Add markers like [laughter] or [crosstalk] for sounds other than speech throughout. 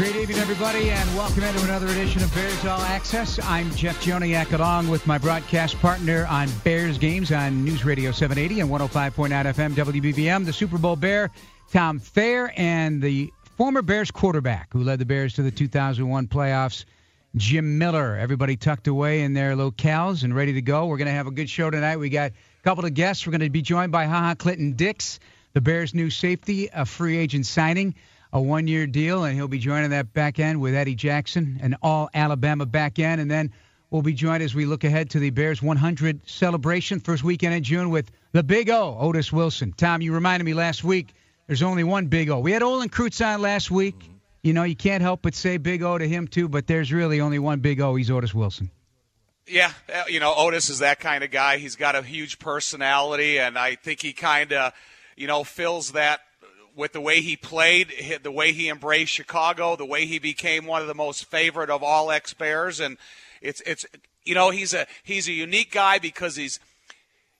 Great evening, everybody, and welcome into another edition of Bears All Access. I'm Jeff Joniak, along with my broadcast partner on Bears games on News Radio 780 and 105.9 FM WBBM, the Super Bowl Bear, Tom Thayer, and the former Bears quarterback who led the Bears to the 2001 playoffs, Jim Miller. Everybody tucked away in their locales and ready to go. We're going to have a good show tonight. We got a couple of guests. We're going to be joined by HaHa Clinton Dix, the Bears' new safety, a free agent signing a one year deal, and he'll be joining that back end with Eddie Jackson, an all Alabama back end. And then we'll be joined as we look ahead to the Bears 100 celebration, first weekend in June, with the Big O, Otis Wilson. Tom, you reminded me last week there's only one Big O. We had Olin Kreutz on last week. Mm-hmm. You know, you can't help but say Big O to him, too, but there's really only one Big O. He's Otis Wilson. Yeah, you know, Otis is that kind of guy. He's got a huge personality, and I think he kind of, you know, fills that with the way he played, the way he embraced Chicago, the way he became one of the most favorite of all ex Bears, and it's it's you know he's a he's a unique guy because he's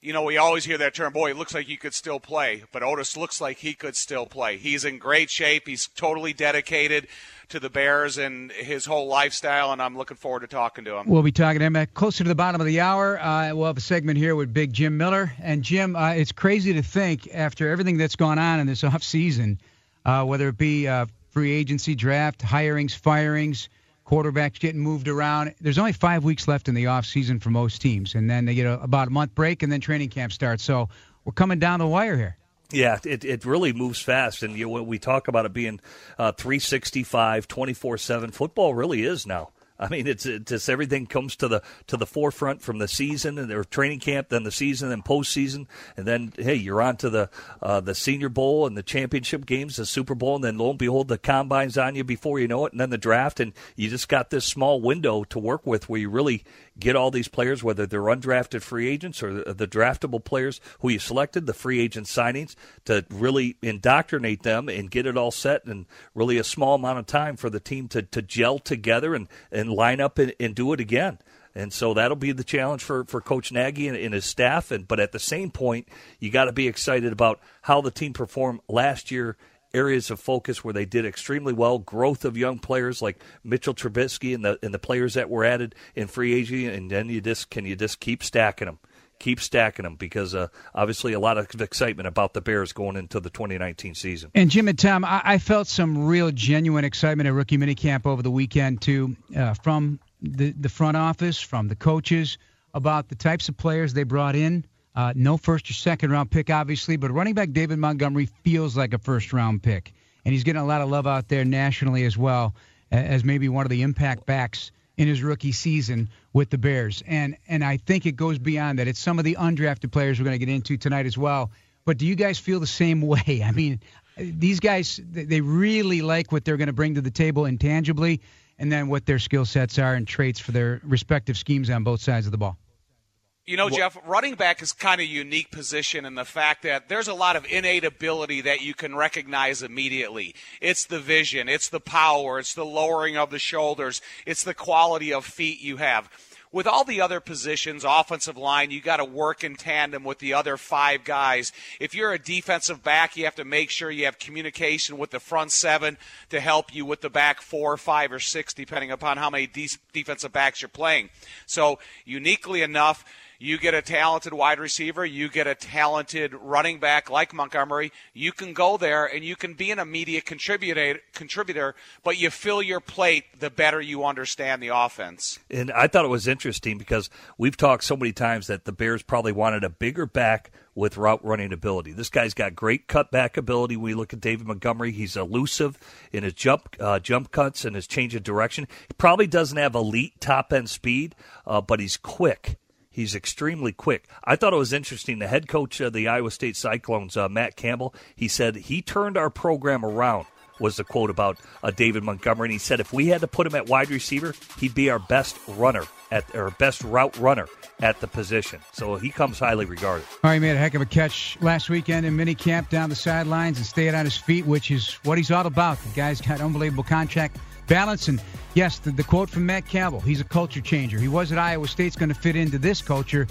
you know we always hear that term boy it looks like he could still play. But Otis looks like he could still play. He's in great shape. He's totally dedicated to the Bears and his whole lifestyle, and I'm looking forward to talking to him. We'll be talking to him closer to the bottom of the hour. Uh, we'll have a segment here with Big Jim Miller. And Jim, uh, it's crazy to think after everything that's gone on in this [laughs] off season, uh, whether it be uh, free agency draft, hirings, firings, quarterbacks getting moved around. There's only five weeks left in the off season for most teams, and then they get a, about a month break, and then training camp starts. So we're coming down the wire here. Yeah, it, it really moves fast. And you know, we talk about it being uh, 365, 24 7. Football really is now. I mean, it's, it's just everything comes to the to the forefront from the season and their training camp, then the season, then postseason, and then hey, you're on to the uh, the Senior Bowl and the championship games, the Super Bowl, and then lo and behold, the combines on you before you know it, and then the draft, and you just got this small window to work with where you really get all these players, whether they're undrafted free agents or the, draftable players who you selected, the free agent signings, to really indoctrinate them and get it all set in really a small amount of time for the team to, to gel together and, and line up and, and do it again. And so that'll be the challenge for, for Coach Nagy and, and his staff. And but at the same point, you got to be excited about how the team performed last year areas of focus where they did extremely well. Growth of young players like Mitchell Trubisky and the and the players that were added in free agency, and then you just can you just keep stacking them, keep stacking them because uh, obviously a lot of excitement about the Bears going into the 2019 season. And Jim and Tom, I, I felt some real genuine excitement at rookie minicamp over the weekend too, uh, from the the front office, from the coaches about the types of players they brought in uh, no first or second round pick, obviously, but running back David Montgomery feels like a first round pick. And he's getting a lot of love out there nationally as well as maybe one of the impact backs in his rookie season with the Bears. And and I think it goes beyond that. It's some of the undrafted players we're going to get into tonight as well. But do you guys feel the same [laughs] way? I mean, these guys they really like what they're going to bring to the table intangibly and then what their skill sets are and traits for their respective schemes on both sides of the ball. You know, Jeff, running back is kind of a unique position in the fact that there's a lot of innate ability that you can recognize immediately. It's the vision, it's the power, it's the lowering of the shoulders, it's the quality of feet you have. With all the other positions, offensive line, you got to work in tandem with the other five guys. If you're a defensive back, you have to make sure you have communication with the front seven to help you with the back four, five, or six, depending upon how many de- defensive backs you're playing. So, uniquely enough, you get a talented wide receiver, you get a talented running back like Montgomery, you can go there and you can be an immediate contributor, contributor, but you fill your plate the better you understand the offense. And I thought it was interesting because we've talked so many times that the Bears probably wanted a bigger back with route running ability. This guy's got great cutback ability. We look at David Montgomery; he's elusive in his jump uh, jump cuts and his change of direction. He probably doesn't have elite top end speed, uh, but he's quick He's extremely quick. I thought it was interesting. The head coach of the Iowa State Cyclones, uh, Matt Campbell, he said he turned our program around was the quote about uh, David Montgomery. And he said if we had to put him at wide receiver, he'd be our best runner at or best route runner at the position. So he comes highly regarded. All right, he made a heck of a catch last weekend in minicamp down the sidelines and stayed on his feet, which is what he's all about. The guy's got unbelievable contract balance. And yes, the, the quote from Matt Campbell, he's a culture changer. He was at Iowa State's going to fit into this culture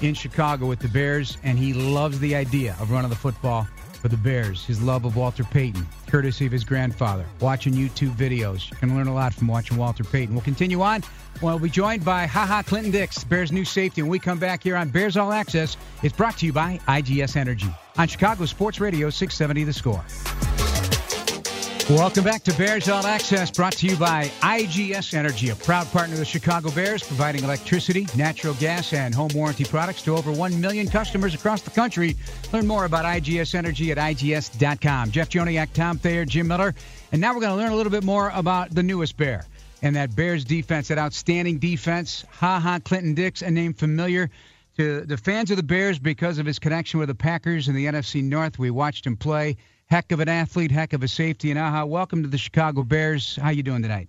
in Chicago with the Bears, and he loves the idea of running the football for the Bears. His love of Walter Payton, courtesy of his grandfather. Watching YouTube videos. You can learn a lot from watching Walter Payton. We'll continue on. We'll be joined by Haha Clinton Dix, Bears new safety. When we come back here on Bears All Access, it's brought to you by IGS Energy on Chicago Sports Radio 670 The Score. Welcome back to Bears All Access, brought to you by IGS Energy, a proud partner of the Chicago Bears, providing electricity, natural gas, and home warranty products to over 1 million customers across the country. Learn more about IGS Energy at IGS.com. Jeff Joniak, Tom Thayer, Jim Miller. And now we're going to learn a little bit more about the newest Bear and that Bears defense, that outstanding defense. Ha ha, Clinton Dix, a name familiar to the fans of the Bears because of his connection with the Packers in the NFC North. We watched him play heck of an athlete, heck of a safety. And Aha, welcome to the Chicago Bears. How you doing tonight?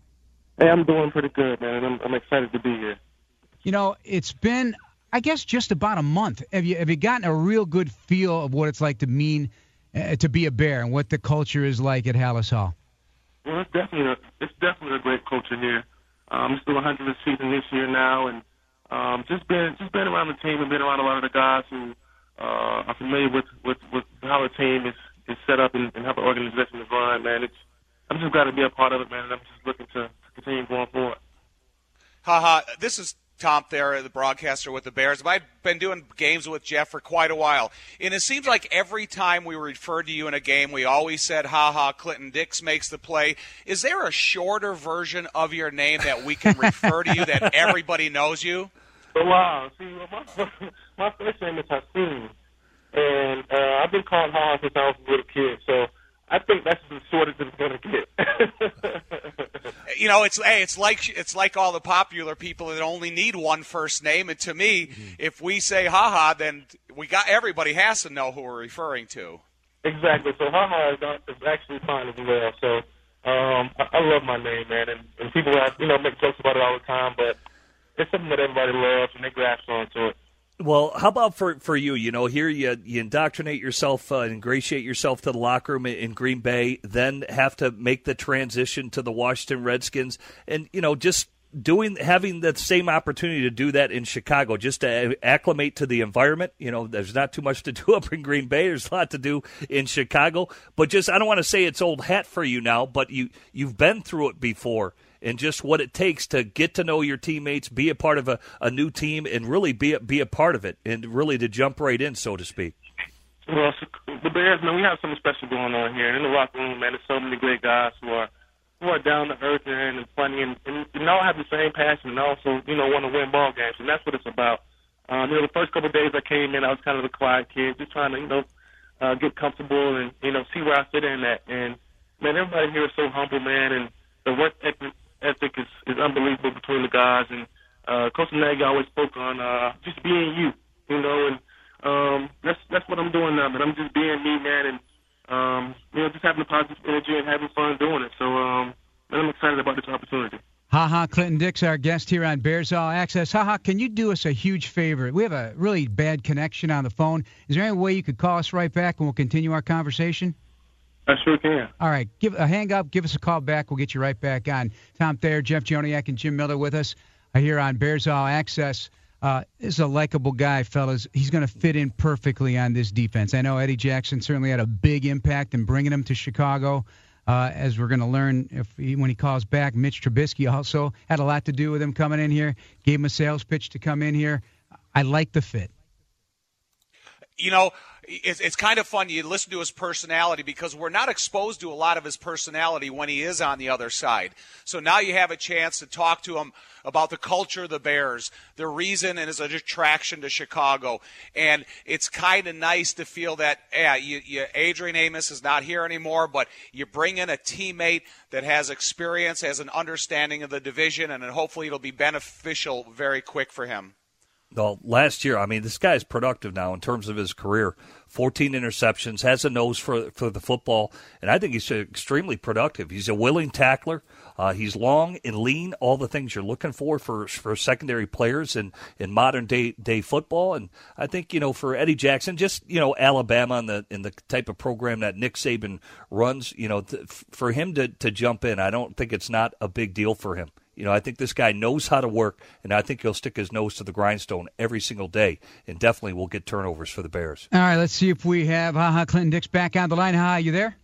Hey, I'm doing pretty good, man. I'm, I'm excited to be here. You know, it's been, I guess, just about a month. Have you have you gotten a real good feel of what it's like to mean uh, to be a Bear and what the culture is like at Halas Hall? Well, it's definitely a, it's definitely a great culture here. Um, I'm still 100th season this year now, and um, just been just been around the team and been around a lot of the guys who uh, are familiar with, with with how the team is set up and, and how the organization is run, man. It's I'm just glad to be a part of it, man, and I'm just looking to, to continue going forward. Haha, this is Tom Thayer, the broadcaster with the Bears. I've been doing games with Jeff for quite a while, and it seems like every time we referred to you in a game, we always said, "Ha ha, Clinton Dix makes the play." Is there a shorter version of your name that we can refer to you that [laughs] everybody knows you? Wow, see, my [laughs] my first name is Ha'Sean, and uh, I've been called hard since I was a little kid. So I think that's as short as it's going to get. [laughs] you know, it's hey, it's like it's like all the popular people that only need one first name. And to me, mm-hmm. if we say haha, then we got everybody has to know who we're referring to. Exactly. So haha is, is actually fine as well. So um, I, I love my name, man, and, and people have, you know make jokes about it all the time, but it's something that everybody loves and they grasp onto it. Well, how about for, for you? You know, here you you indoctrinate yourself, uh, ingratiate yourself to the locker room in Green Bay, then have to make the transition to the Washington Redskins, and you know, just doing having the same opportunity to do that in Chicago, just to acclimate to the environment. You know, there's not too much to do [laughs] up in Green Bay. There's a lot to do in Chicago, but just I don't want to say it's old hat for you now, but you you've been through it before and just what it takes to get to know your teammates, be a part of a, a new team, and really be a, be a part of it, and really to jump right in, so to speak. Well, the Bears, man, we have something special going on here. In the locker room, man, there's so many great guys who are who are down to earth and, and funny, and, and, and all have the same passion, and also, you know, want to win ball games, and that's what it's about. Um, you know, the first couple of days I came in, I was kind of a quiet kid, just trying to, you know, uh, get comfortable and you know see where I fit in at. And man, everybody here is so humble, man, and the work ethic ethic is, is unbelievable between the guys. And uh, Coach Nagy always spoke on uh, just being you, you know, and um, that's that's what I'm doing now. Man, I'm just being me, man, and um, you know, just having a positive energy and having fun doing it. So, um, man, I'm excited about this opportunity. Ha ha, Clinton Dix, our guest here on Bears All Access. Ha ha, can you do us a huge favor? We have a really bad connection on the phone. Is there any way you could call us right back and we'll continue our conversation? I sure can. All right, give a hang up, give us a call back. We'll get you right back on. Tom Thayer, Jeff Joniak, and Jim Miller with us here on Bears All Access. Uh, this is a likable guy, fellas. He's going to fit in perfectly on this defense. I know Eddie Jackson certainly had a big impact in bringing him to Chicago. Uh, as we're going to learn if he, when he calls back, Mitch Trubisky also had a lot to do with him coming in here. Gave him a sales pitch to come in here. I like the fit. You know, it's, it's kind of fun. You listen to his personality because we're not exposed to a lot of his personality when he is on the other side. So now you have a chance to talk to him about the culture of the Bears, the reason and his attraction to Chicago. And it's kind of nice to feel that, yeah, you, you, Adrian Amos is not here anymore, but you bring in a teammate that has experience, has an understanding of the division, and hopefully it'll be beneficial very quick for him. Well, last year, I mean, this guy's productive now in terms of his career. 14 interceptions, has a nose for for the football, and I think he's extremely productive. He's a willing tackler. Uh, he's long and lean, all the things you're looking for for for secondary players in, in modern day day football. And I think you know for Eddie Jackson, just you know Alabama and the in the type of program that Nick Saban runs, you know, th- for him to to jump in, I don't think it's not a big deal for him. You know, I think this guy knows how to work, and I think he'll stick his nose to the grindstone every single day, and definitely will get turnovers for the Bears. All right, let's see if we have Ha Ha Clinton Dix back on the line. Ha, you there?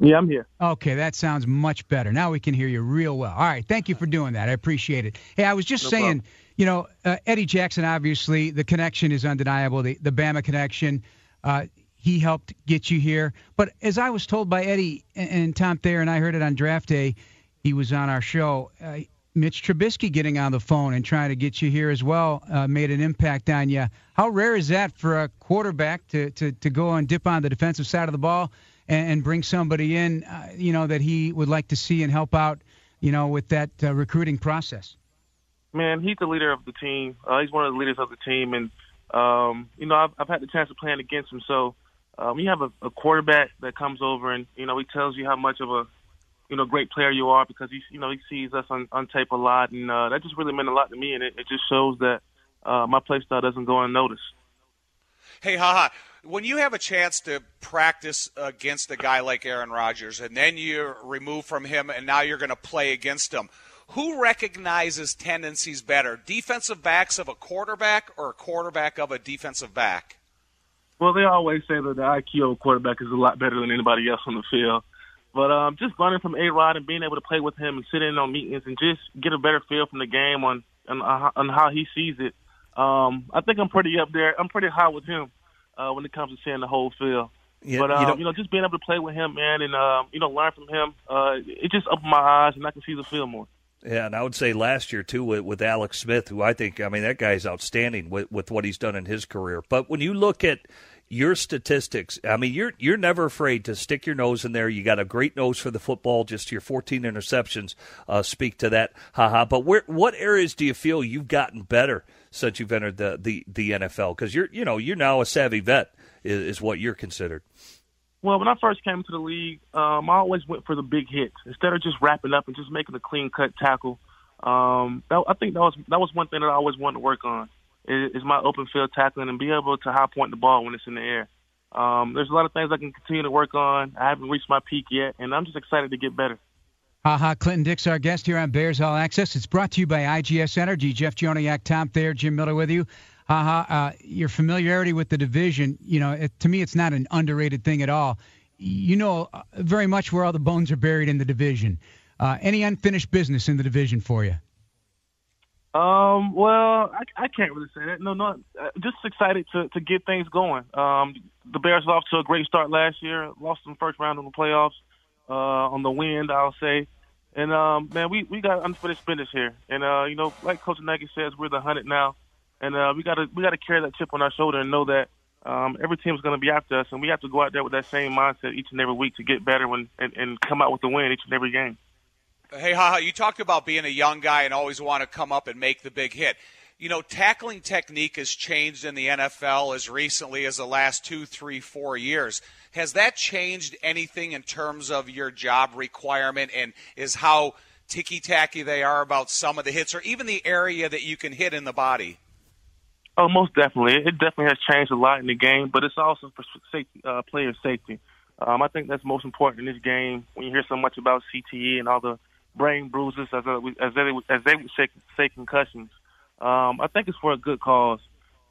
Yeah, I'm here. Okay, that sounds much better. Now we can hear you real well. All right, thank you for doing that. I appreciate it. Hey, I was just no saying, problem. you know, uh, Eddie Jackson, obviously, the connection is undeniable, the, the Bama connection. Uh, he helped get you here. But as I was told by Eddie and, and Tom Thayer, and I heard it on draft day, he was on our show. Uh, Mitch Trubisky getting on the phone and trying to get you here as well uh, made an impact on you. How rare is that for a quarterback to, to, to go and dip on the defensive side of the ball and, and bring somebody in, uh, you know, that he would like to see and help out, you know, with that uh, recruiting process? Man, he's the leader of the team. Uh, he's one of the leaders of the team, and um, you know, I've, I've had the chance of playing against him. So um, you have a, a quarterback that comes over and you know he tells you how much of a you know, great player you are because he, you know, he sees us on, on tape a lot, and uh, that just really meant a lot to me, and it, it just shows that uh, my play style doesn't go unnoticed. Hey, haha. When you have a chance to practice against a guy like Aaron Rodgers, and then you're removed from him, and now you're going to play against him, who recognizes tendencies better, defensive backs of a quarterback or a quarterback of a defensive back? Well, they always say that the IQ of a quarterback is a lot better than anybody else on the field. But um, just learning from A Rod and being able to play with him and sit in on meetings and just get a better feel from the game on on, on how he sees it. Um, I think I'm pretty up there. I'm pretty high with him uh, when it comes to seeing the whole field. Yeah, but um, you, know, you know, just being able to play with him, man, and um, you know, learn from him, uh, it just opened my eyes and I can see the field more. Yeah, and I would say last year too with, with Alex Smith, who I think, I mean, that guy's outstanding with, with what he's done in his career. But when you look at your statistics. I mean, you're you're never afraid to stick your nose in there. You got a great nose for the football. Just your 14 interceptions uh, speak to that. Haha. But where what areas do you feel you've gotten better since you've entered the the, the NFL? Because you're you know you're now a savvy vet is, is, what you're considered. Well, when I first came to the league, um, I always went for the big hits instead of just wrapping up and just making a clean cut tackle. Um, that, I think that was that was one thing that I always wanted to work on is, my open field tackling and be able to high point the ball when it's in the air. Um, there's a lot of things I can continue to work on. I haven't reached my peak yet, and I'm just excited to get better. Haha, Clinton Dix, our guest here on Bears All Access. It's brought to you by IGS Energy. Jeff Joniak, Tom Thayer, Jim Miller with you. Haha, uh, your familiarity with the division, you know, it, to me, it's not an underrated thing at all. You know uh, very much where all the bones are buried in the division. Uh, any unfinished business in the division for you? Um, well, I, I can't really say that. No, no, uh, just excited to to get things going. Um, the Bears off to a great start last year. Lost in first round of the playoffs uh, on the wind, I'll say. And um, man, we we got unfinished business here. And uh, you know, like Coach Nagy says, we're the hundred now, and uh, we gotta we gotta carry that chip on our shoulder and know that um, every team's to be after us, and we have to go out there with that same mindset each and every week to get better when, and, and come out with the win each and every game. Hey, haha, you talked about being a young guy and always want to come up and make the big hit. You know, tackling technique has changed in the NFL as recently as the last two, three, four years. Has that changed anything in terms of your job requirement and is how ticky tacky they are about some of the hits or even the area that you can hit in the body? Oh, most definitely. It definitely has changed a lot in the game, but it's also for safety, uh, player safety. Um, I think that's most important in this game when you hear so much about CTE and all the brain bruises, as as they as they would say, say concussions. Um, I think it's for a good cause.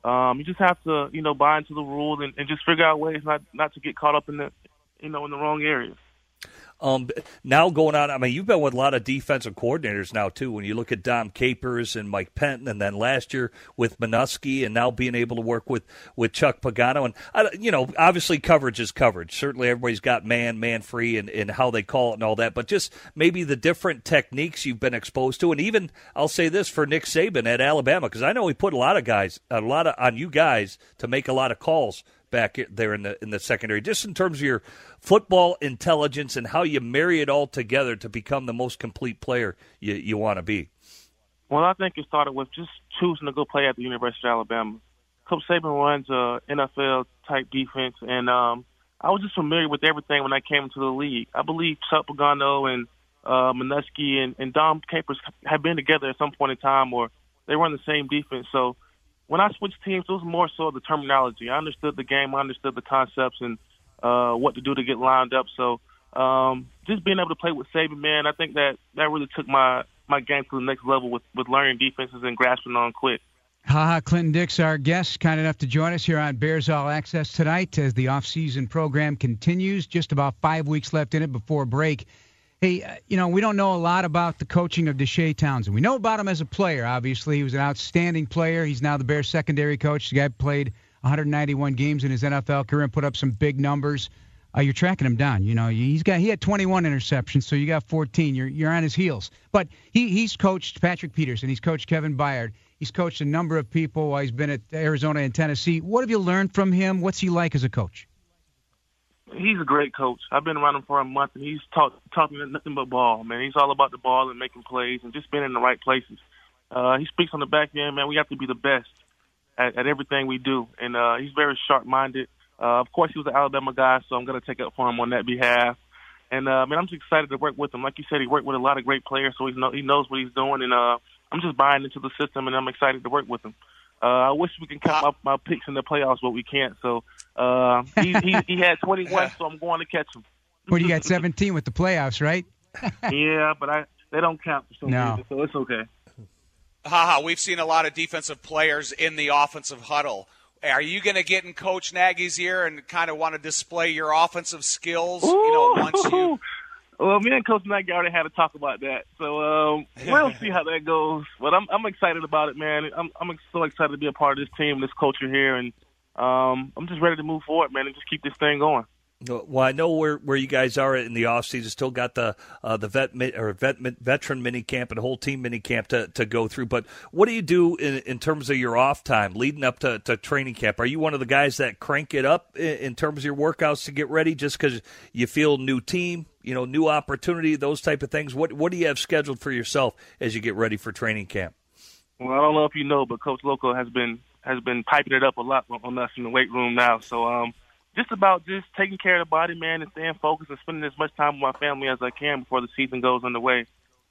Um, you just have to, you know, buy into the rules and, and just figure out ways not not to get caught up in the, you know, in the wrong areas. Um, now going on, I mean, you've been with a lot of defensive coordinators now too. When you look at Dom Capers and Mike Pettine, and then last year with Manusky, and now being able to work with with Chuck Pagano, and you know, obviously coverage is coverage. Certainly, everybody's got man, man free, and, and how they call it and all that. But just maybe the different techniques you've been exposed to, and even I'll say this for Nick Saban at Alabama because I know he put a lot of guys, a lot of on you guys to make a lot of calls back there in the in the secondary. Just in terms of your football intelligence and how you marry it all together to become the most complete player you, you want to be. Well, I think it started with just choosing to go play at the University of Alabama. Coach Saban runs a NFL type defense, and um, I was just familiar with everything when I came into the league. I believe Chuck Pagano and uh, Manusky and, and Dom Capers had been together at some point in time, or they run the same defense. So when I switched teams, it was more so the terminology. I understood the game, I understood the concepts, and uh, what to do to get lined up. So um, just being able to play with Saban, man, I think that that really took my my game to the next level with with learning defenses and grasping on quick. Haha, Clinton Dix, our guest, kind enough to join us here on Bears All Access tonight as the off-season program continues. Just about five weeks left in it before break. Hey, uh, you know, we don't know a lot about the coaching of Deshea Townsend. We know about him as a player, obviously. He was an outstanding player. He's now the Bears secondary coach. The guy played 191 games in his NFL career and put up some big numbers. Uh, you're tracking him down. You know, he's got he had 21 interceptions, so you got 14. You're you're on his heels. But he he's coached Patrick Peterson. He's coached Kevin Byard. He's coached a number of people while he's been at Arizona and Tennessee. What have you learned from him? What's he like as a coach? He's a great coach. I've been around him for a month, and he's taught taught me nothing but ball. Man, he's all about the ball and making plays and just being in the right places. Uh, he speaks on the back end, man. We have to be the best at, at everything we do, and uh, he's very sharp-minded. Uh, of course, he was an Alabama guy, so I'm going to take up for him on that behalf. And uh, man, I'm just excited to work with him. Like you said, he worked with a lot of great players, so he know he knows what he's doing, and uh, I'm just buying into the system, and I'm excited to work with him. Uh, I wish we can count my, my picks in the playoffs, but we can't. So uh, he, he [laughs] he had 21, so I'm going to catch him. Well, you got 17 with the playoffs, right? [laughs] yeah, but I they don't count for some No. reason, so it's okay. Haha, we've seen a lot of defensive players in the offensive huddle. Are you going to get in Coach Nagy's ear and kind of want to display your offensive skills? You know, once you. [laughs] Well, me and Coach Nagy already had to talk about that, so um, we'll see how that goes. But I'm I'm excited about it, man. I'm I'm so excited to be a part of this team, this culture here, and um, I'm just ready to move forward, man, and just keep this thing going. Well, I know where, where you guys are in the offseason. Still got the uh, the vet or vet veteran mini camp and whole team mini camp to, to go through. But what do you do in, in terms of your off time leading up to, to training camp? Are you one of the guys that crank it up in, in terms of your workouts to get ready, just because you feel new team, you know, new opportunity, those type of things? What what do you have scheduled for yourself as you get ready for training camp? Well, I don't know if you know, but Coach Loco has been has been piping it up a lot on us in the weight room now. So um, just about just taking care of the body, man, and staying focused and spending as much time with my family as I can before the season goes underway.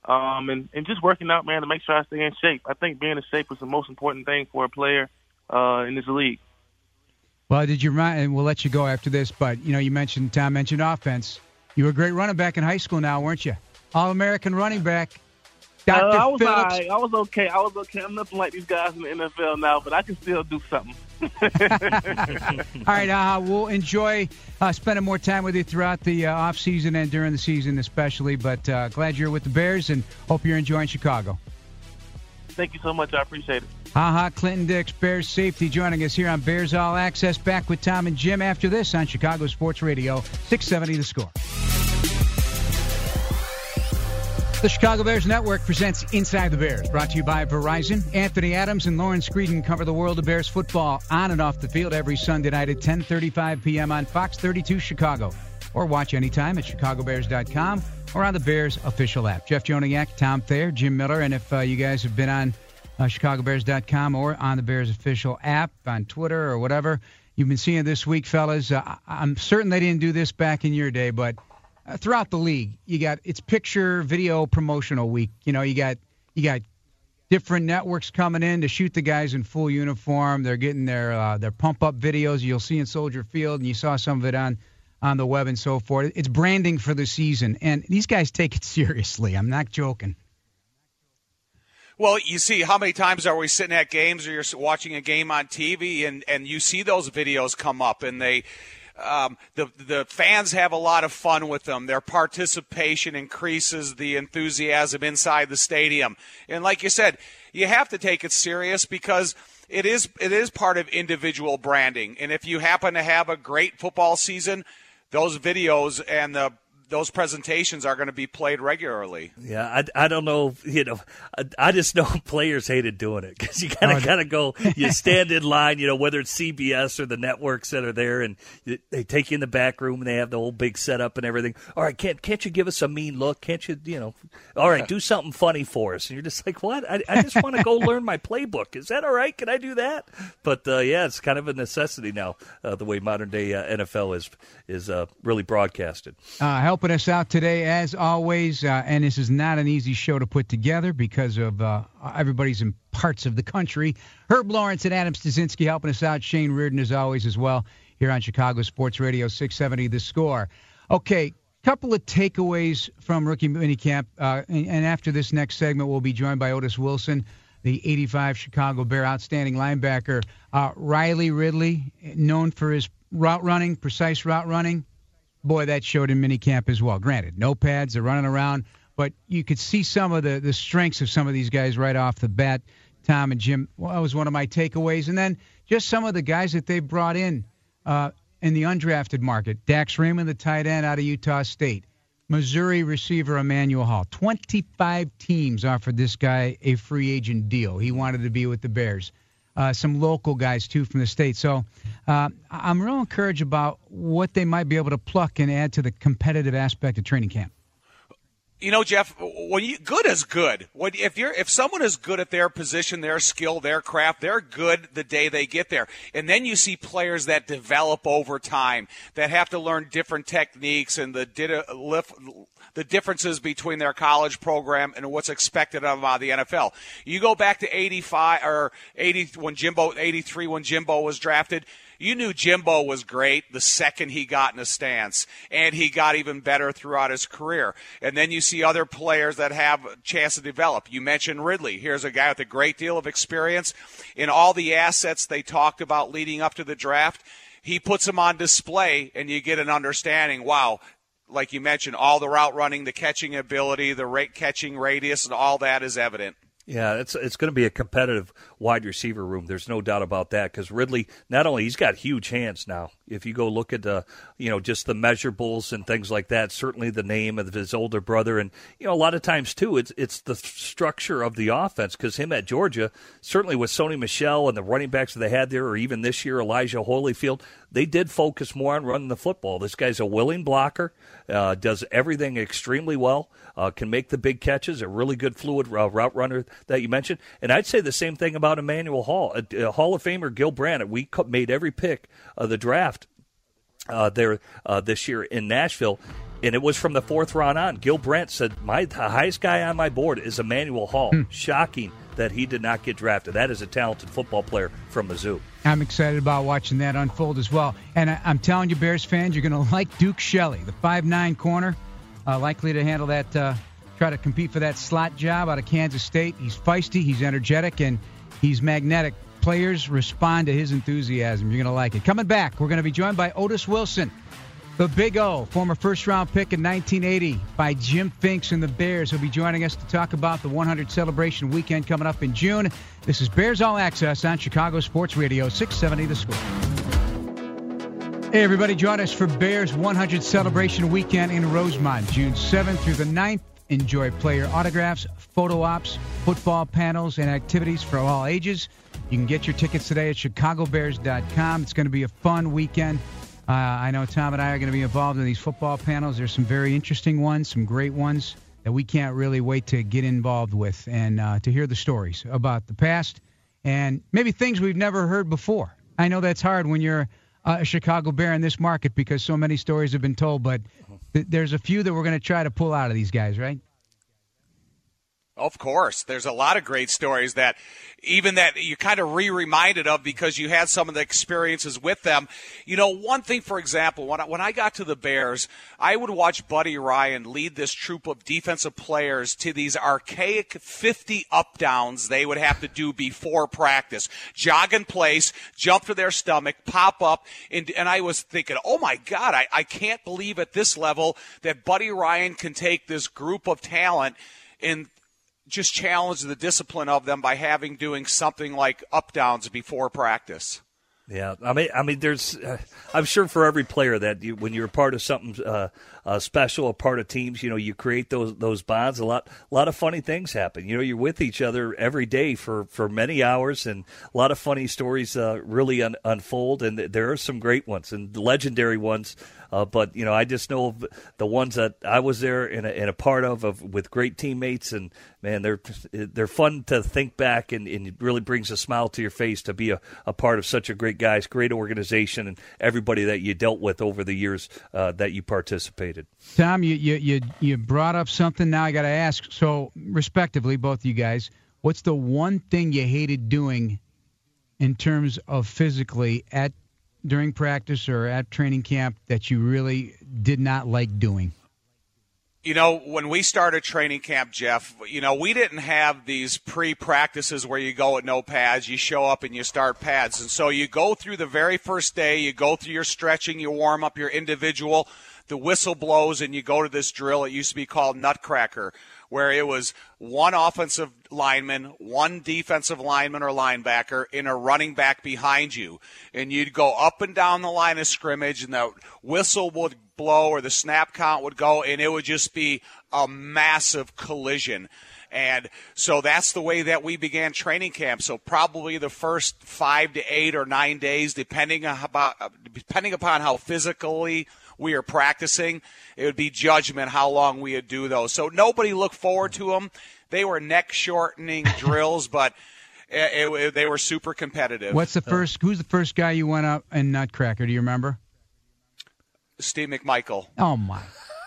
Um, and, and just working out, man, to make sure I stay in shape. I think being in shape is the most important thing for a player uh, in this league. Well, did you run? And we'll let you go after this. But you know, you mentioned Tom mentioned offense. You were a great running back in high school, now weren't you? All American running back. Dr. Uh, I was Phillips. right. I was okay. I was okay. I'm nothing like these guys in the NFL now, but I can still do something. [laughs] All right, uh, we'll enjoy uh, spending more time with you throughout the uh, off season and during the season, especially. But uh, glad you're with the Bears and hope you're enjoying Chicago. Thank you so much. I appreciate it. Ha ha, Clinton Dix, Bears safety, joining us here on Bears All Access. Back with Tom and Jim after this on Chicago Sports Radio, 670 The Score. The Chicago Bears Network presents Inside the Bears, brought to you by Verizon. Anthony Adams and Lauren Screeden cover the world of Bears football on and off the field every Sunday night at 10:35 p.m. on Fox 32 Chicago, or watch anytime at chicagobears.com or on the Bears official app. Jeff Joniak, Tom Thayer, Jim Miller, and if uh, you guys have been on uh, chicagobears.com or on the Bears official app on Twitter or whatever, you've been seeing this week, fellas. Uh, I'm certain they didn't do this back in your day, but uh, throughout the league, you got it's picture video promotional week. You know, you got you got different networks coming in to shoot the guys in full uniform. They're getting their uh, their pump up videos. You'll see in Soldier Field, and you saw some of it on on the web and so forth. It's branding for the season, and these guys take it [laughs] seriously. I'm not joking. Well, you see, how many times are we sitting at games or you're watching a game on TV and, and you see those videos come up and they, um, the, the fans have a lot of fun with them. Their participation increases the enthusiasm inside the stadium. And like you said, you have to take it serious because it is, it is part of individual branding. And if you happen to have a great football season, those videos and the those presentations are going to be played regularly. Yeah, I, I don't know. You know, I, I just know [laughs] players hated doing it because you kind of kind of go. [laughs] You stand in line. You know, whether it's CBS or the networks that are there, and they take you in the back room and they have the whole big setup and everything. All right, can't can't you give us a mean look? Can't you? You know, all right, do something funny for us. And you're just like, what? I, I just want to go learn my playbook. Is that all right? Can I do that? But uh, yeah, it's kind of a necessity now. Uh, the way modern day uh, NFL is is uh, really broadcasted. Uh, helping us out today, as always, uh, and this is not an easy show to put together because of uh, everybody's in parts of the country. Herb Lawrence and Adam Stasinski helping us out. Shane Reardon, as always, as well, here on Chicago Sports Radio 670 The Score. Okay, couple of takeaways from rookie minicamp, uh, and, and after this next segment, we'll be joined by Otis Wilson the 85 Chicago Bear outstanding linebacker. Uh, Riley Ridley, known for his route running, precise route running. Boy, that showed in minicamp as well. Granted, no pads, they're running around, but you could see some of the, the strengths of some of these guys right off the bat. Tom and Jim, well, that was one of my takeaways. And then just some of the guys that they brought in uh, in the undrafted market. Dax Raymond, the tight end out of Utah State. Missouri receiver Emmanuel Hall. 25 teams offered this guy a free agent deal. He wanted to be with the Bears. Uh, some local guys, too, from the state. So uh, I'm real encouraged about what they might be able to pluck and add to the competitive aspect of training camp you know, Jeff, when you good is good. When if you're if someone is good at their position, their skill, their craft, they're good the day they get there. And then you see players that develop over time that have to learn different techniques and the the differences between their college program and what's expected of them out of the NFL. You go back to 85 or 80 when Jimbo 83 when Jimbo was drafted you knew Jimbo was great the second he got in a stance, and he got even better throughout his career. And then you see other players that have a chance to develop. You mentioned Ridley. Here's a guy with a great deal of experience in all the assets they talked about leading up to the draft. He puts them on display, and you get an understanding. Wow, like you mentioned, all the route running, the catching ability, the rate catching radius, and all that is evident. Yeah, it's it's going to be a competitive wide receiver room. There's no doubt about that because Ridley not only he's got huge hands now. If you go look at the you know just the measurables and things like that, certainly the name of his older brother, and you know a lot of times too, it's it's the structure of the offense because him at Georgia, certainly with Sony Michel and the running backs that they had there, or even this year Elijah Holyfield, they did focus more on running the football. This guy's a willing blocker, uh, does everything extremely well uh, can make the big catches, a really good fluid uh, route runner that you mentioned. And I'd say the same thing about Emmanuel Hall, a, a Hall of Famer Gil Brandt. We made every pick of the draft uh, there uh, this year in Nashville. And it was from the fourth round on. Gil Brandt said, "My the highest guy on my board is Emmanuel Hall." Hmm. Shocking that he did not get drafted. That is a talented football player from Mizzou. I'm excited about watching that unfold as well. And I, am telling you, Bears fans, you're going [laughs] to like Duke Shelley, the five nine corner uh, likely to handle that, uh, try to compete for that slot job out of Kansas State. He's feisty, he's energetic, and he's magnetic. Players respond to his enthusiasm. You're going to like it. Coming back, we're going to be joined by Otis Wilson, the Big O, former first round pick in 1980 by Jim Finks and the Bears. He'll be joining us to talk about the 100 celebration weekend coming up in June. This is Bears All Access on Chicago Sports Radio, 670 The Score. Hey, everybody, join us for Bears 100 celebration weekend in Rosemont, June 7th through the 9th. Enjoy player autographs, photo ops, football panels, and activities for all ages. You can get your tickets today at chicagobears.com. It's going to be a fun weekend. Uh, I know Tom and I are going to be involved in these football panels. There's some very interesting ones, some great ones that we can't really wait to get involved with and uh, to hear the stories about the past and maybe things we've never heard before. I know that's hard when you're Uh, a Chicago Bear in this market because so many stories have been told, but th- there's a few that we're going to try to pull out of these guys, right? Of course, there's a lot of great stories that even that you kind of re-reminded of because you had some of the experiences with them. You know, one thing, for example, when I, when I got to the Bears, I would watch Buddy Ryan lead this troop of defensive players to these archaic 50 up downs they would have to do before practice. Jog in place, jump to their stomach, pop up, and, and I was thinking, oh my God, I, I can't believe at this level that Buddy Ryan can take this group of talent and just challenge the discipline of them by having doing something like up downs before practice. Yeah, I mean, I mean, there's, uh, I'm sure for every player that you, when you're part of something uh, uh, special, a part of teams. You know, you create those those bonds. A lot a lot of funny things happen. You know, you're with each other every day for for many hours, and a lot of funny stories uh, really un- unfold. And there are some great ones and legendary ones. Uh, but you know, I just know the ones that I was there and a, a part of, of with great teammates, and man, they're they're fun to think back, and, and it really brings a smile to your face to be a, a part of such a great guys, great organization, and everybody that you dealt with over the years uh, that you participated. Tom, you you you, you brought up something. Now I got to ask. So, respectively, both you guys, what's the one thing you hated doing in terms of physically at during practice or at training camp that you really did not like doing? You know, when we started training camp, Jeff, you know, we didn't have these pre practices where you go with no pads, you show up and you start pads. And so you go through the very first day, you go through your stretching, you warm up your individual, the whistle blows, and you go to this drill. It used to be called Nutcracker, where it was one offensive lineman, one defensive lineman or linebacker, and a running back behind you. And you'd go up and down the line of scrimmage, and the whistle would blow or the snap count would go, and it would just be a massive collision. And so that's the way that we began training camp. So probably the first five to eight or nine days, depending about, depending upon how physically we are practicing. It would be judgment how long we would do those. So nobody looked forward to them. They were neck shortening [laughs] drills, but it, it, they were super competitive. What's the first? Who's the first guy you went up in Nutcracker? Do you remember? Steve McMichael. Oh my.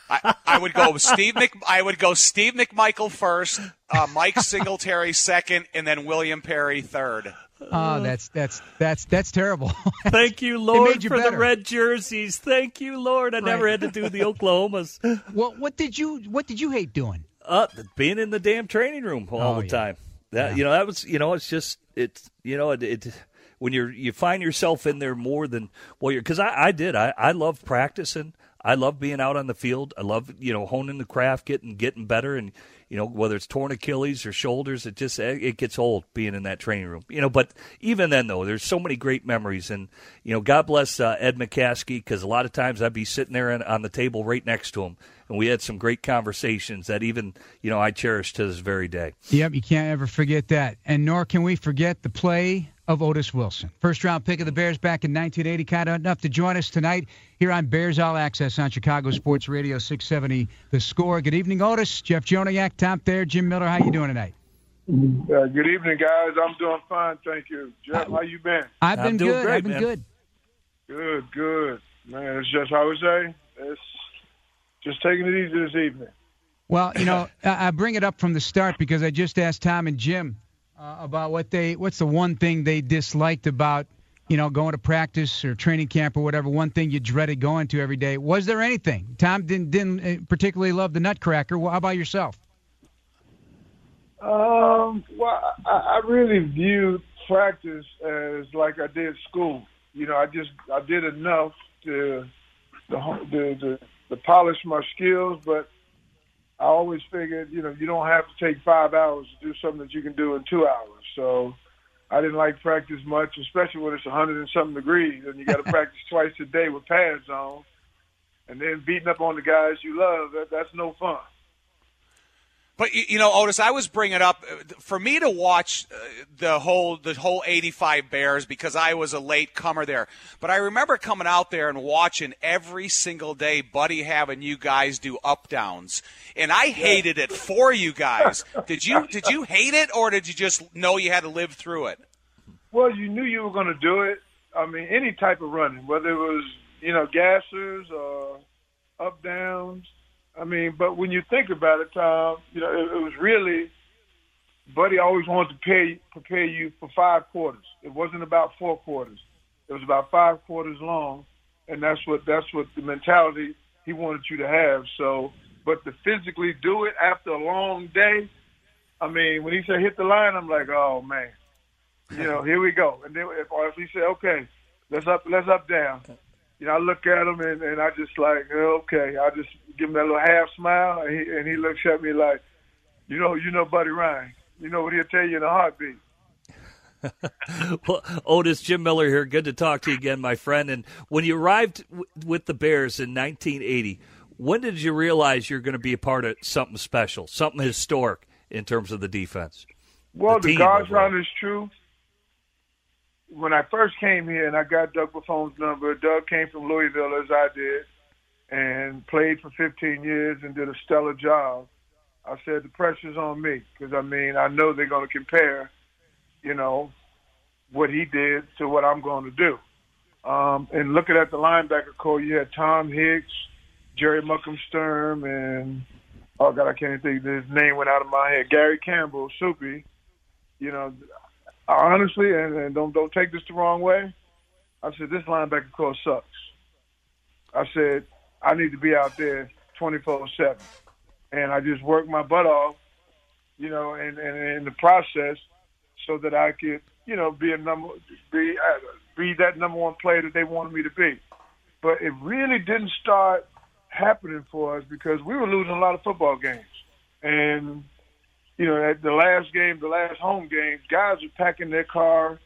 I, I, would go Steve Mc, I would go Steve McMichael first, uh, Mike [laughs] Singletary second, and then William Perry third. Oh, that's that's that's that's terrible. [laughs] Thank you, Lord, you for better. the red jerseys. Thank you, Lord. I right. never had to do the Oklahomas. [laughs] Well, what did you what did you hate doing? Uh, being in the damn training room all oh, the yeah. time. That yeah. you know that was you know it's just it's you know it, it when you're you find yourself in there more than well you're because I, I did I I love practicing I love being out on the field I love you know honing the craft getting getting better and you know, whether it's torn Achilles or shoulders, it just it gets old being in that training room. You know, but even then though, there's so many great memories, and you know, God bless uh, Ed McCaskey because a lot of times I'd be sitting there on the table right next to him, and we had some great conversations that even you know I cherish to this very day. Yep, you can't ever forget that, and nor can we forget the play of Otis Wilson. First round pick of the Bears back in 1980, kind of enough to join us tonight here on Bears All Access on Chicago Sports Radio 670 The Score. Good evening, Otis. Jeff Joniak, Tom Thayer. Jim Miller. How you doing tonight? Uh, good evening, guys. I'm doing fine, thank you. Jeff, how you been? I've been good. Great, I've been man. good. Good, good. Man, it's just how we say. It's just taking it easy this evening. Well, you know, [laughs] I bring it up from the start because I just asked Tom and Jim uh, about what they what's the one thing they disliked about you know going to practice or training camp or whatever one thing you dreaded going to every day? Was there anything? Tom didn't didn't uh, particularly love the nutcracker. Well, how about yourself? Um well I, I really viewed practice as like i did school. You know i just i did enough to the the the, to polish my skills but I always figured, you know, you don't have to take five hours to do something that you can do in two hours. So I didn't like practice much, especially when it's 100 and something degrees and you got to [laughs] practice twice a day with pads on. And then beating up on the guys you love, that, that's no fun. But you know, Otis, I was bringing up uh, for me to watch uh, the whole the whole '85 Bears because I was a late comer there. But I remember coming out there and watching every single day, Buddy having you guys do up downs, and I hated it for you guys. [laughs] Did you did you hate it, or did you just know you had to live through it? Well, you knew you were going to do it. I mean, any type of running, whether it was you know gassers or up downs I mean, but when you think about it, Tom, you know, it, it was really Buddy always wanted to pay, prepare you for five quarters. It wasn't about four quarters. It was about five quarters long, and that's what that's what the mentality he wanted you to have. So, but to physically do it after a long day, I mean, when he said hit the line, I'm like, oh man, you know, [laughs] here we go. And then if, or if he said, okay, let's up, let's up down, you know, I look at him and, and I just like, oh, okay. I just give him that little half smile, and he, and he looks at me like, you know, you know, Buddy Ryan. You know what he'll tell you in a heartbeat. [laughs] well, Otis, Jim Miller here. Good to talk to you again, my friend. And when you arrived w- with the Bears in 1980, When did you realize you're going to be a part of something special, something historic in terms of the defense? Well, the, the God's honest truth. When I first came here and I got Doug Buffone's number, Doug came from Louisville as I did and played for 15 years and did a stellar job. I said the pressure's on me because I mean I know they're going to compare, you know, what he did to what I'm going to do. Um, and looking at the linebacker core, you had Tom Hicks, Jerry Muckham Sturm, and oh god, I can't think his name went out of my head. Gary Campbell, Soupy. You know, honestly, and, and don't don't take this the wrong way. I said this linebacker core sucks. I said I need to be out there 24/7, and I just worked my butt off, you know, and, and in the process, so that I could, you know, be a number, be uh, be that number one player that they wanted me to be. But it really didn't start happening for us because we were losing a lot of football games, and you know, at the last game, the last home game, guys are packing their car.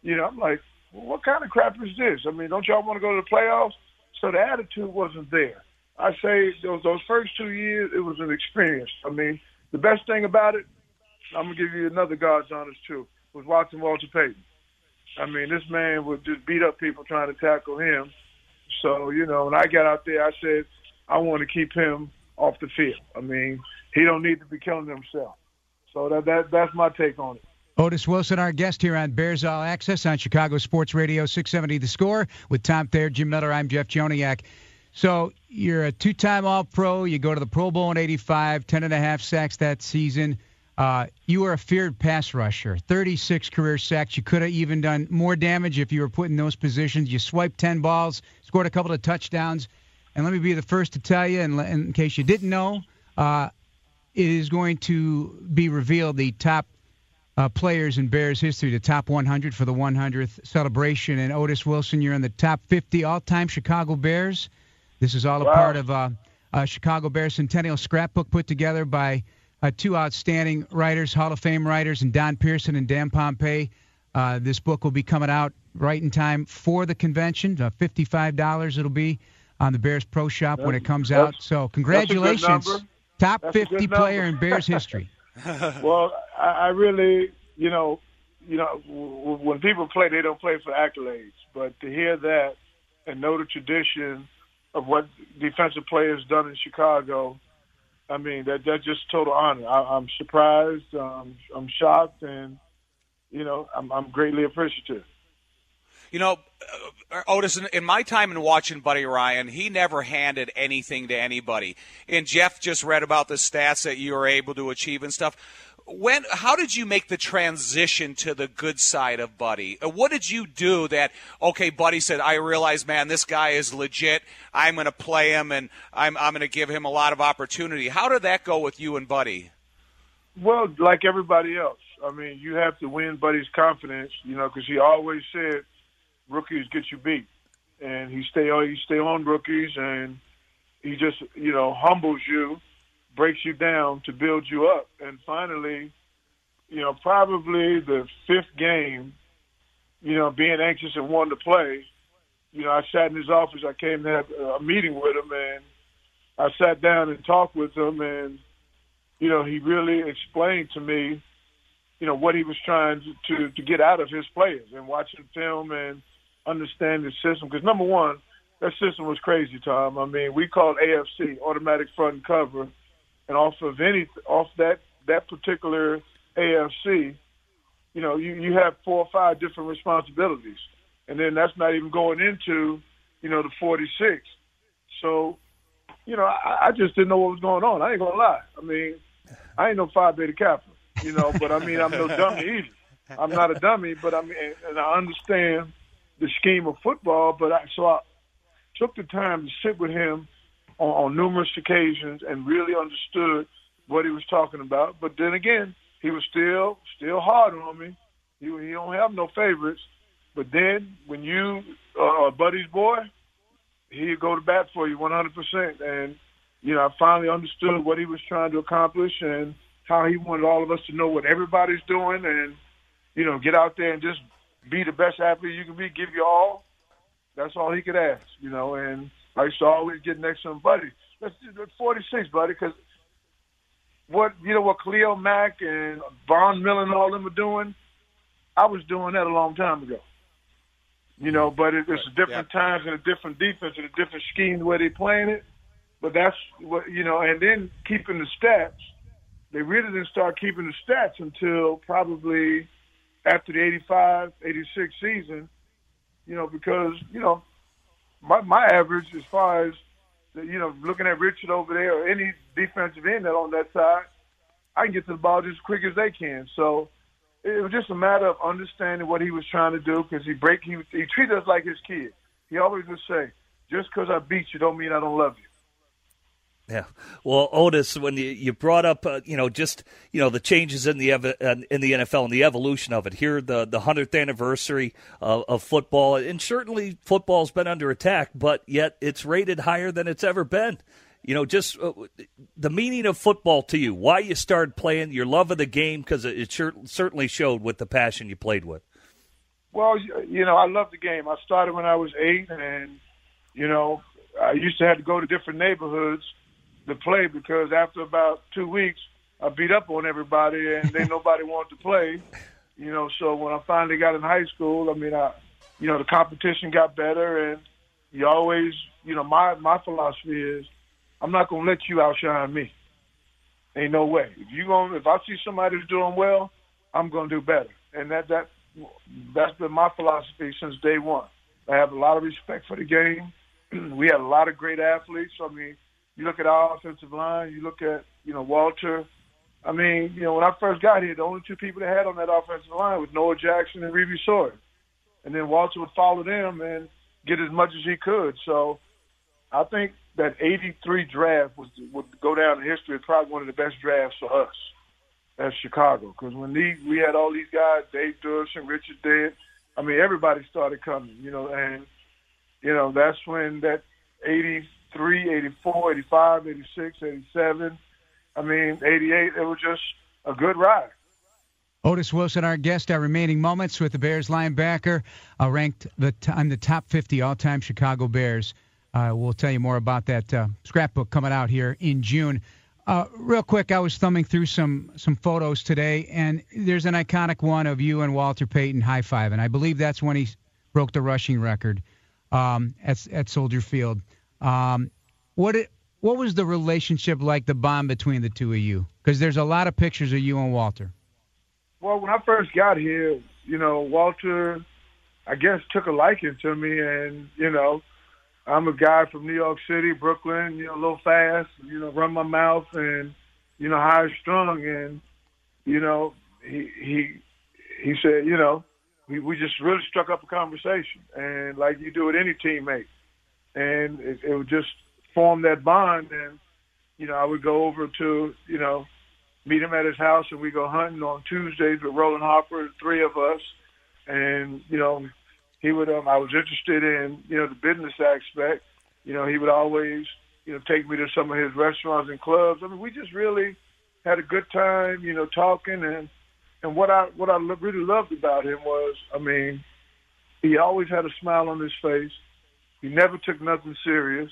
You know, I'm like, well, what kind of crap is this? I mean, don't y'all want to go to the playoffs? So the attitude wasn't there. I say those those first two years, it was an experience. I mean, the best thing about it, I'm gonna give you another God's honest truth, was watching Walter Payton. I mean, this man would just beat up people trying to tackle him. So you know, when I got out there, I said I want to keep him off the field. I mean, he don't need to be killing himself. So that that that's my take on it. Otis Wilson, our guest here on Bears All Access on Chicago Sports Radio 670 The Score with Tom Thayer, Jim Miller. I'm Jeff Joniak. So you're a two-time All-Pro. You go to the Pro Bowl in '85, 10 and a half sacks that season. Uh, you were a feared pass rusher, 36 career sacks. You could have even done more damage if you were put in those positions. You swiped 10 balls, scored a couple of touchdowns. And let me be the first to tell you, in, in case you didn't know, uh, is going to be revealed the top uh, players in Bears history, the top 100 for the 100th celebration. And Otis Wilson, you're in the top 50 all-time Chicago Bears. This is all wow. a part of uh, a Chicago Bears Centennial scrapbook put together by uh, two outstanding writers, Hall of Fame writers, and Don Pearson and Dan Pompei. Uh, this book will be coming out right in time for the convention. Uh, $55 it'll be on the Bears Pro Shop when it comes out. So congratulations, top That's 50 player in Bears history. [laughs] [laughs] well, I, I really, you know, you know, when people play, they don't play for accolades. But to hear that and know the tradition of what defensive players done in Chicago, I mean, that that's just total honor. I, I'm surprised, um, I'm shocked, and you know, I'm, I'm greatly appreciative. You know, uh, Otis, in my time in watching Buddy Ryan, he never handed anything to anybody. And Jeff just read about the stats that you were able to achieve and stuff. When, how did you make the transition to the good side of Buddy? Uh, what did you do that? Okay, Buddy said, "I realize, man, this guy is legit. I'm going to play him, and I'm I'm going to give him a lot of opportunity." How did that go with you and Buddy? Well, like everybody else, I mean, you have to win Buddy's confidence, you know, because he always said rookies get you beat, and he stay on he stay on rookies, and he just you know humbles you, breaks you down to build you up, and finally, you know probably the fifth game, you know being anxious and wanting to play, you know I sat in his office, I came to have a meeting with him, and I sat down and talked with him, and you know he really explained to me you know what he was trying to to get out of his players and watching film and understand the system. Because number one, that system was crazy, Tom. I mean, we called AFC automatic front and cover, and off of any off that that particular AFC, you know, you you have four or five different responsibilities, and then that's not even going into you know the 46. So, you know, I, I just didn't know what was going on. I ain't gonna lie. I mean, I ain't no Phi Beta Kappa, you know, but I mean, I'm no dummy either. I'm not a dummy, but I mean, and I understand the scheme of football. But I, so I took the time to sit with him on, on numerous occasions and really understood what he was talking about. But then again, he was still still hard on me. He, he don't have no favorites. But then when you uh, a buddy's boy, he'd go to bat for you 100%. And you know, I finally understood what he was trying to accomplish and how he wanted all of us to know what everybody's doing and you know get out there and just be the best athlete you can be, give you all. That's all he could ask, you know. And I used to always get next to him, buddy. let's do 46, buddy, because what you know what Khalil Mack and Von Miller and all them are doing, I was doing that a long time ago. You know, but it, it's different yeah. times and a different defense and a different scheme where they playing it. But that's what you know, and then keeping the stats. They really didn't start keeping the stats until probably after the 85, 86 season. You know, because you know, my my average as far as you know, looking at Richard over there or any defensive end that on that side, I can get to the ball just as quick as they can. So it was just a matter of understanding what he was trying to do because he break he he treated us like his kid. He always would say, "Just because I beat you, don't mean I don't love you." Yeah. Well, Otis, when you, you brought up, uh, you know, just you know the changes in the ev- in the NFL and the evolution of it. Here, the the hundredth anniversary of, of, football, and certainly football's been under attack, but yet it's rated higher than it's ever been. You know, just uh, the meaning of football to you, why you started playing, your love of the game, because it, it sure, certainly showed with the passion you played with. Well, you know, I love the game. I started when I was eight, and you know, I used to have to go to different neighborhoods to play because after about two weeks, I beat up on everybody and then [laughs] nobody wanted to play. You know, so when I finally got in high school, I mean, I, you know, the competition got better, and you always, you know, my my philosophy is, I'm not gonna let you outshine me. Ain't no way. If you going if I see somebody who's doing well, I'm gonna do better, and that that that's been my philosophy since day one. I have a lot of respect for the game. [clears throat] we had a lot of great athletes. I mean, you look at our offensive line. You look at you know Walter. I mean, you know, when I first got here, the only two people they had on that offensive line was Noah Jackson and Revie Sorey, and then Walter would follow them and get as much as he could. So, I think that '83 draft was would go down in history as probably one of the best drafts for us as Chicago because when these we had all these guys, Dave and Richard Dent. I mean, everybody started coming, you know, and you know that's when that '80 83, 84, 85, 86, 87. I mean, 88. It was just a good ride. Otis Wilson, our guest, our remaining moments with the Bears linebacker, uh, ranked the t- on the top 50 all-time Chicago Bears. Uh, we'll tell you more about that uh, scrapbook coming out here in June. Uh, real quick, I was thumbing through some some photos today, and there's an iconic one of you and Walter Payton high five, and I believe that's when he broke the rushing record um, at at Soldier Field. Um, what it, what was the relationship like, the bond between the two of you? Because there's a lot of pictures of you and Walter. Well, when I first got here, you know, Walter, I guess, took a liking to me, and you know, I'm a guy from New York City, Brooklyn, you know, a little fast, you know, run my mouth, and you know, high strung, and you know, he he he said, you know, we we just really struck up a conversation, and like you do with any teammate and it, it would just form that bond. And you know, I would go over to you know meet him at his house, and we go hunting on Tuesdays with Roland Harper, three of us, and you know, he would. Um, I was interested in you know the business aspect. You know, he would always you know take me to some of his restaurants and clubs. I mean, we just really had a good time. You know, talking and and what I what I really loved about him was, I mean, he always had a smile on his face. He never took nothing serious.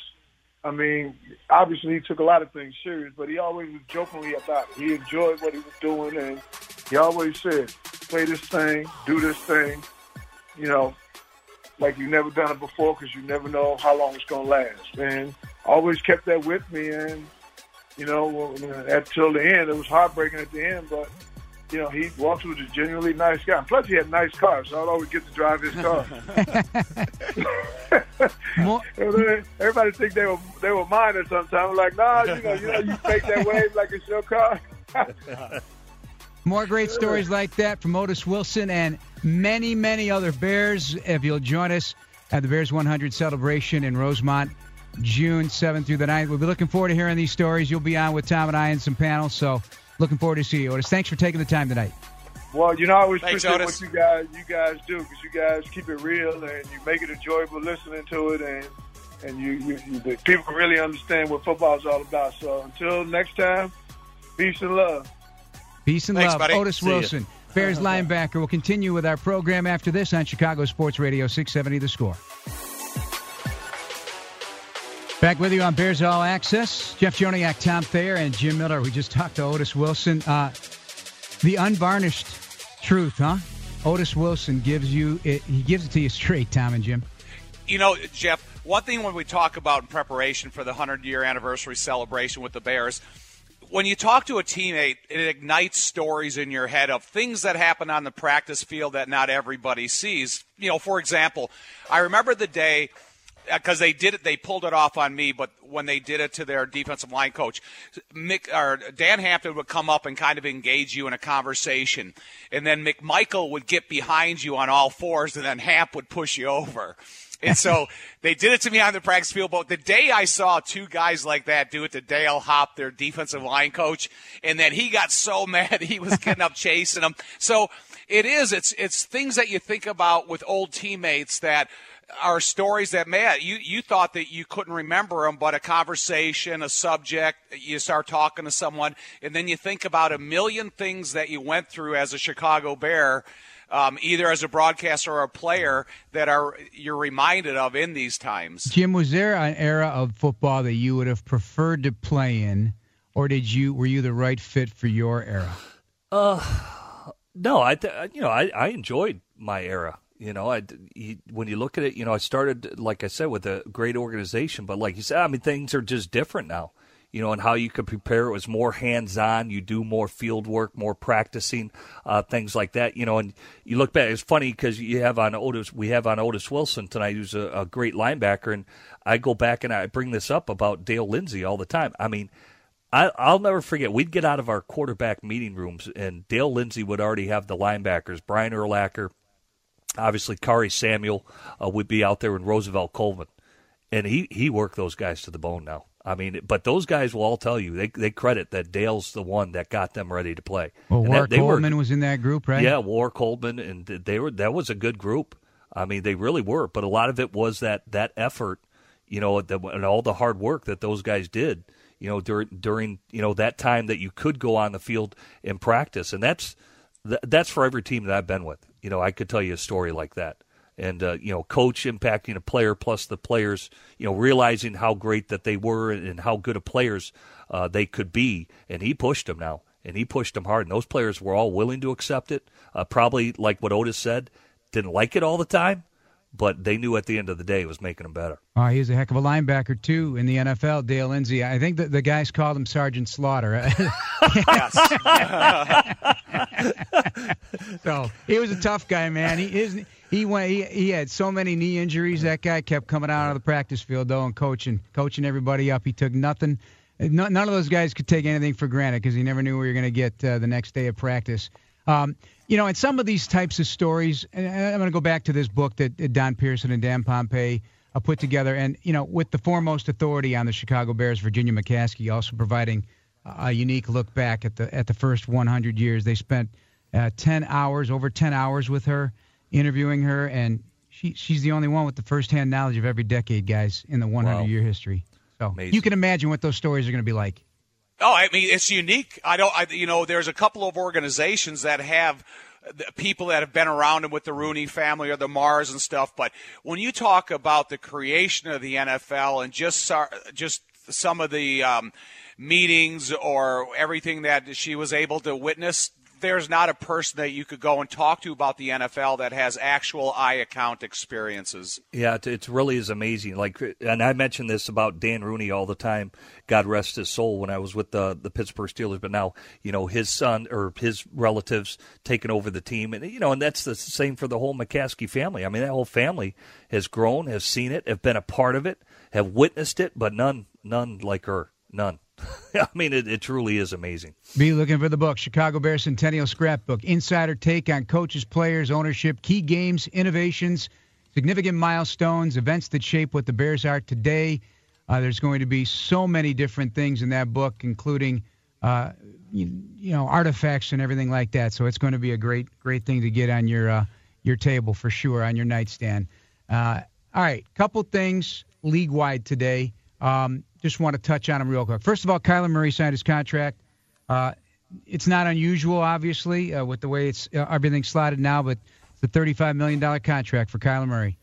I mean, obviously he took a lot of things serious, but he always was jokingly about it. He enjoyed what he was doing, and he always said, "Play this thing, do this thing," you know, like you've never done it before because you never know how long it's gonna last. And always kept that with me, and you know, until uh, the end, it was heartbreaking at the end, but you know, he Walter was a genuinely nice guy. And plus, he had nice cars, so I'd always get to drive his car. [laughs] [laughs] Everybody think they were they were mine or something. I'm like, nah, you know, you know, you take that wave like it's your car. [laughs] More great stories like that from Otis Wilson and many, many other Bears. If you'll join us at the Bears 100 celebration in Rosemont, June 7th through the 9th. We'll be looking forward to hearing these stories. You'll be on with Tom and I in some panels, so looking forward to see you, Otis. Thanks for taking the time tonight. Well, you know, I always Thanks, appreciate Otis. what you guys you guys do because you guys keep it real and you make it enjoyable listening to it, and and you, you, you the people can really understand what football is all about. So until next time, peace and love. Peace and Thanks, love, buddy. Otis See Wilson. You. Bears [laughs] linebacker. We'll continue with our program after this on Chicago Sports Radio 670 The Score. Back with you on Bears All Access. Jeff Joniak, Tom Thayer, and Jim Miller. We just talked to Otis Wilson. Uh, the unvarnished truth, huh? Otis Wilson gives you it. He gives it to you straight, Tom and Jim. You know, Jeff. One thing when we talk about in preparation for the 100 year anniversary celebration with the Bears, when you talk to a teammate, it ignites stories in your head of things that happen on the practice field that not everybody sees. You know, for example, I remember the day Uh, because they did it, they pulled it off on me. But when they did it to their defensive line coach, Mick or Dan Hampton would come up and kind of engage you in a conversation, and then McMichael would get behind you on all fours, and then Hamp would push you over. And so [laughs] they did it to me on the practice field. But the day I saw two guys like that do it to Dale Haupt, their defensive line coach, and then he got so [laughs] mad he was getting up chasing them. So it is. It's it's things that you think about with old teammates that are stories that man you you thought that you couldn't remember them but a conversation a subject you start talking to someone and then you think about a million things that you went through as a chicago bear um, either as a broadcaster or a player that are you're reminded of in these times. Jim was there an era of football that you would have preferred to play in or did you were you the right fit for your era? Uh no i th- you know i i enjoyed my era you know, I, he, when you look at it, you know, I started, like I said, with a great organization, but like you said, I mean, things are just different now. You know, and how you could prepare it was more hands on. You do more field work, more practicing, uh, things like that. You know, and you look back. It's funny because you have on Otis, we have on Otis Wilson tonight, who's a, a great linebacker, and I go back and I bring this up about Dale Lindsey all the time. I mean, I, I'll never forget. We'd get out of our quarterback meeting rooms, and Dale Lindsey would already have the linebackers, Brian Urlacher, obviously Khari Samuel uh, would be out there in Rosevelt Colvin, and he he worked those guys to the bone now. I mean, but those guys will all tell you they they credit that Dale's the one that got them ready to play. Well, War Coleman were, was in that group, right? Yeah, War Coleman, and they were that was a good group. I mean, they really were, but a lot of it was that that effort, you know, the, and all the hard work that those guys did, you know, during during you know that time that you could go on the field and practice, and that's that's for every team that I've been with. You know, I could tell you a story like that. And uh, you know, coach impacting a player plus the players, you know, realizing how great that they were and how good of players uh, they could be, and he pushed them now, and he pushed them hard, and those players were all willing to accept it. Uh, probably like what Otis said, didn't like it all the time, but they knew at the end of the day it was making them better. Oh, he's a heck of a linebacker too in the NFL, Dale Lindsey. I think that the guys called him Sergeant Slaughter. [laughs] Yes. [laughs] So he was a tough guy, man. He his, he went he, he had so many knee injuries. That guy kept coming out of the practice field though and coaching coaching everybody up. He took nothing. None of those guys could take anything for granted because he never knew where you're going to get uh, the next day of practice. Um, you know, in some of these types of stories, and I'm going to go back to this book that Don Pearson and Dan Pompei uh, put together, and you know, with the foremost authority on the Chicago Bears, Virginia McCaskey, also providing a unique look back at the at the first 100 years. They spent uh, 10 hours, over 10 hours with her, interviewing her, and she she's the only one with the firsthand knowledge of every decade, guys, in the 100 wow. year history. So Amazing. you can imagine what those stories are going to be like. Oh, I mean, it's unique. I don't, I, you know, there's a couple of organizations that have people that have been around him with the Rooney family or the Mars and stuff. But when you talk about the creation of the NFL and just just some of the um, meetings or everything that she was able to witness, there's not a person that you could go and talk to about the NFL that has actual eye account experiences. Yeah, it, it really is amazing. Like, and I mention this about Dan Rooney all the time. God rest his soul. When I was with the the Pittsburgh Steelers, but now you know his son or his relatives taking over the team, and you know, and that's the same for the whole McCaskey family. I mean, that whole family has grown, has seen it, have been a part of it, have witnessed it, but none, none like her, none. [laughs] I mean, it, it, truly is amazing. Be looking for the book, Chicago Bears Centennial Scrapbook. Insider take on coaches, players, ownership, key games, innovations, significant milestones, events that shape what the Bears are today. Uh, there's going to be so many different things in that book, including, uh, you, you, know, artifacts and everything like that. So it's going to be a great, great thing to get on your uh, your table for sure, on your nightstand. Uh, all right, couple things league wide today. Um, just want to touch on them real quick. First of all, Kyler Murray signed his contract. Uh, it's not unusual, obviously, uh, with the way it's uh, everything's slotted now, but it's a $35 million contract for Kyler Murray.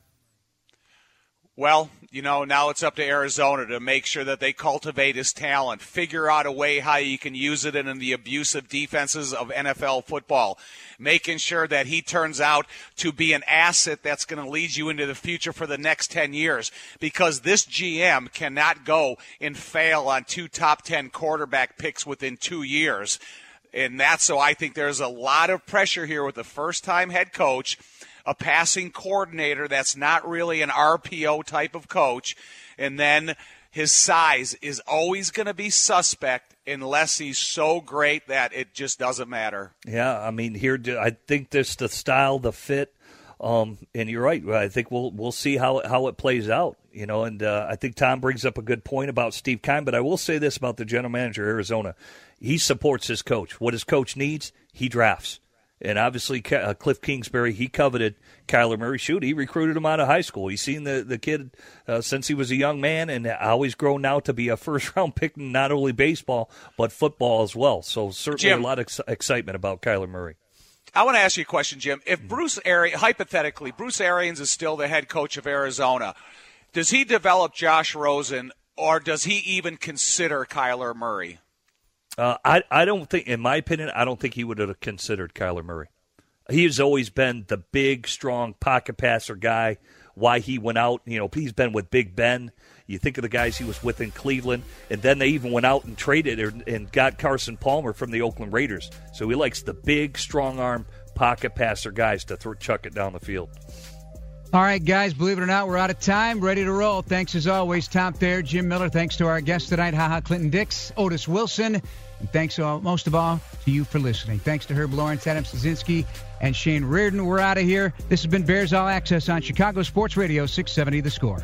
Well, you know, now it's up to Arizona to make sure that they cultivate his talent, figure out a way how you can use it in the abusive defenses of NFL football, making sure that he turns out to be an asset that's going to lead you into the future for the next 10 years. Because this GM cannot go and fail on two top 10 quarterback picks within 2 years. And that's so I think there's a lot of pressure here with the first time head coach a passing coordinator that's not really an RPO type of coach, and then his size is always going to be suspect unless he's so great that it just doesn't matter. Yeah, I mean, here I think this the style, the fit, um, and you're right. I think we'll we'll see how how it plays out. You know, and uh, I think Tom brings up a good point about Steve Keim. But I will say this about the general manager Arizona: he supports his coach. What his coach needs, he drafts. And obviously, uh, Cliff Kingsbury, he coveted Kyler Murray. Shoot, he recruited him out of high school. He's seen the, the kid uh, since he was a young man and always grown now to be a [laughs] first round pick in not only baseball, but football as well. So, certainly Jim, a lot of ex- excitement about Kyler Murray. I want to ask you a question, Jim. If Bruce Arians, hypothetically, Bruce Arians is still the head coach of Arizona, does he develop Josh Rosen or does he even consider Kyler Murray? Uh, I I don't think, in my opinion, I don't think he would have considered Kyler Murray. He has always been the big, strong pocket passer guy. Why he went out, you know, he's been with Big Ben. You think of the guys he was with in Cleveland, and then they even went out and traded and got Carson Palmer from the Oakland Raiders. So he likes the big, strong arm pocket passer guys to throw, chuck it down the field. All right, guys, believe it or not, we're out of time. Ready to roll. Thanks as always, Tom Thayer, Jim Miller. Thanks to our guests tonight, Ha Ha Clinton-Dix, Otis Wilson. And thanks all, most of all to you for listening. Thanks to Herb Lawrence, Adam Szynski, and Shane Reardon. We're out of here. This has been Bears All Access on Chicago Sports Radio 670 The Score.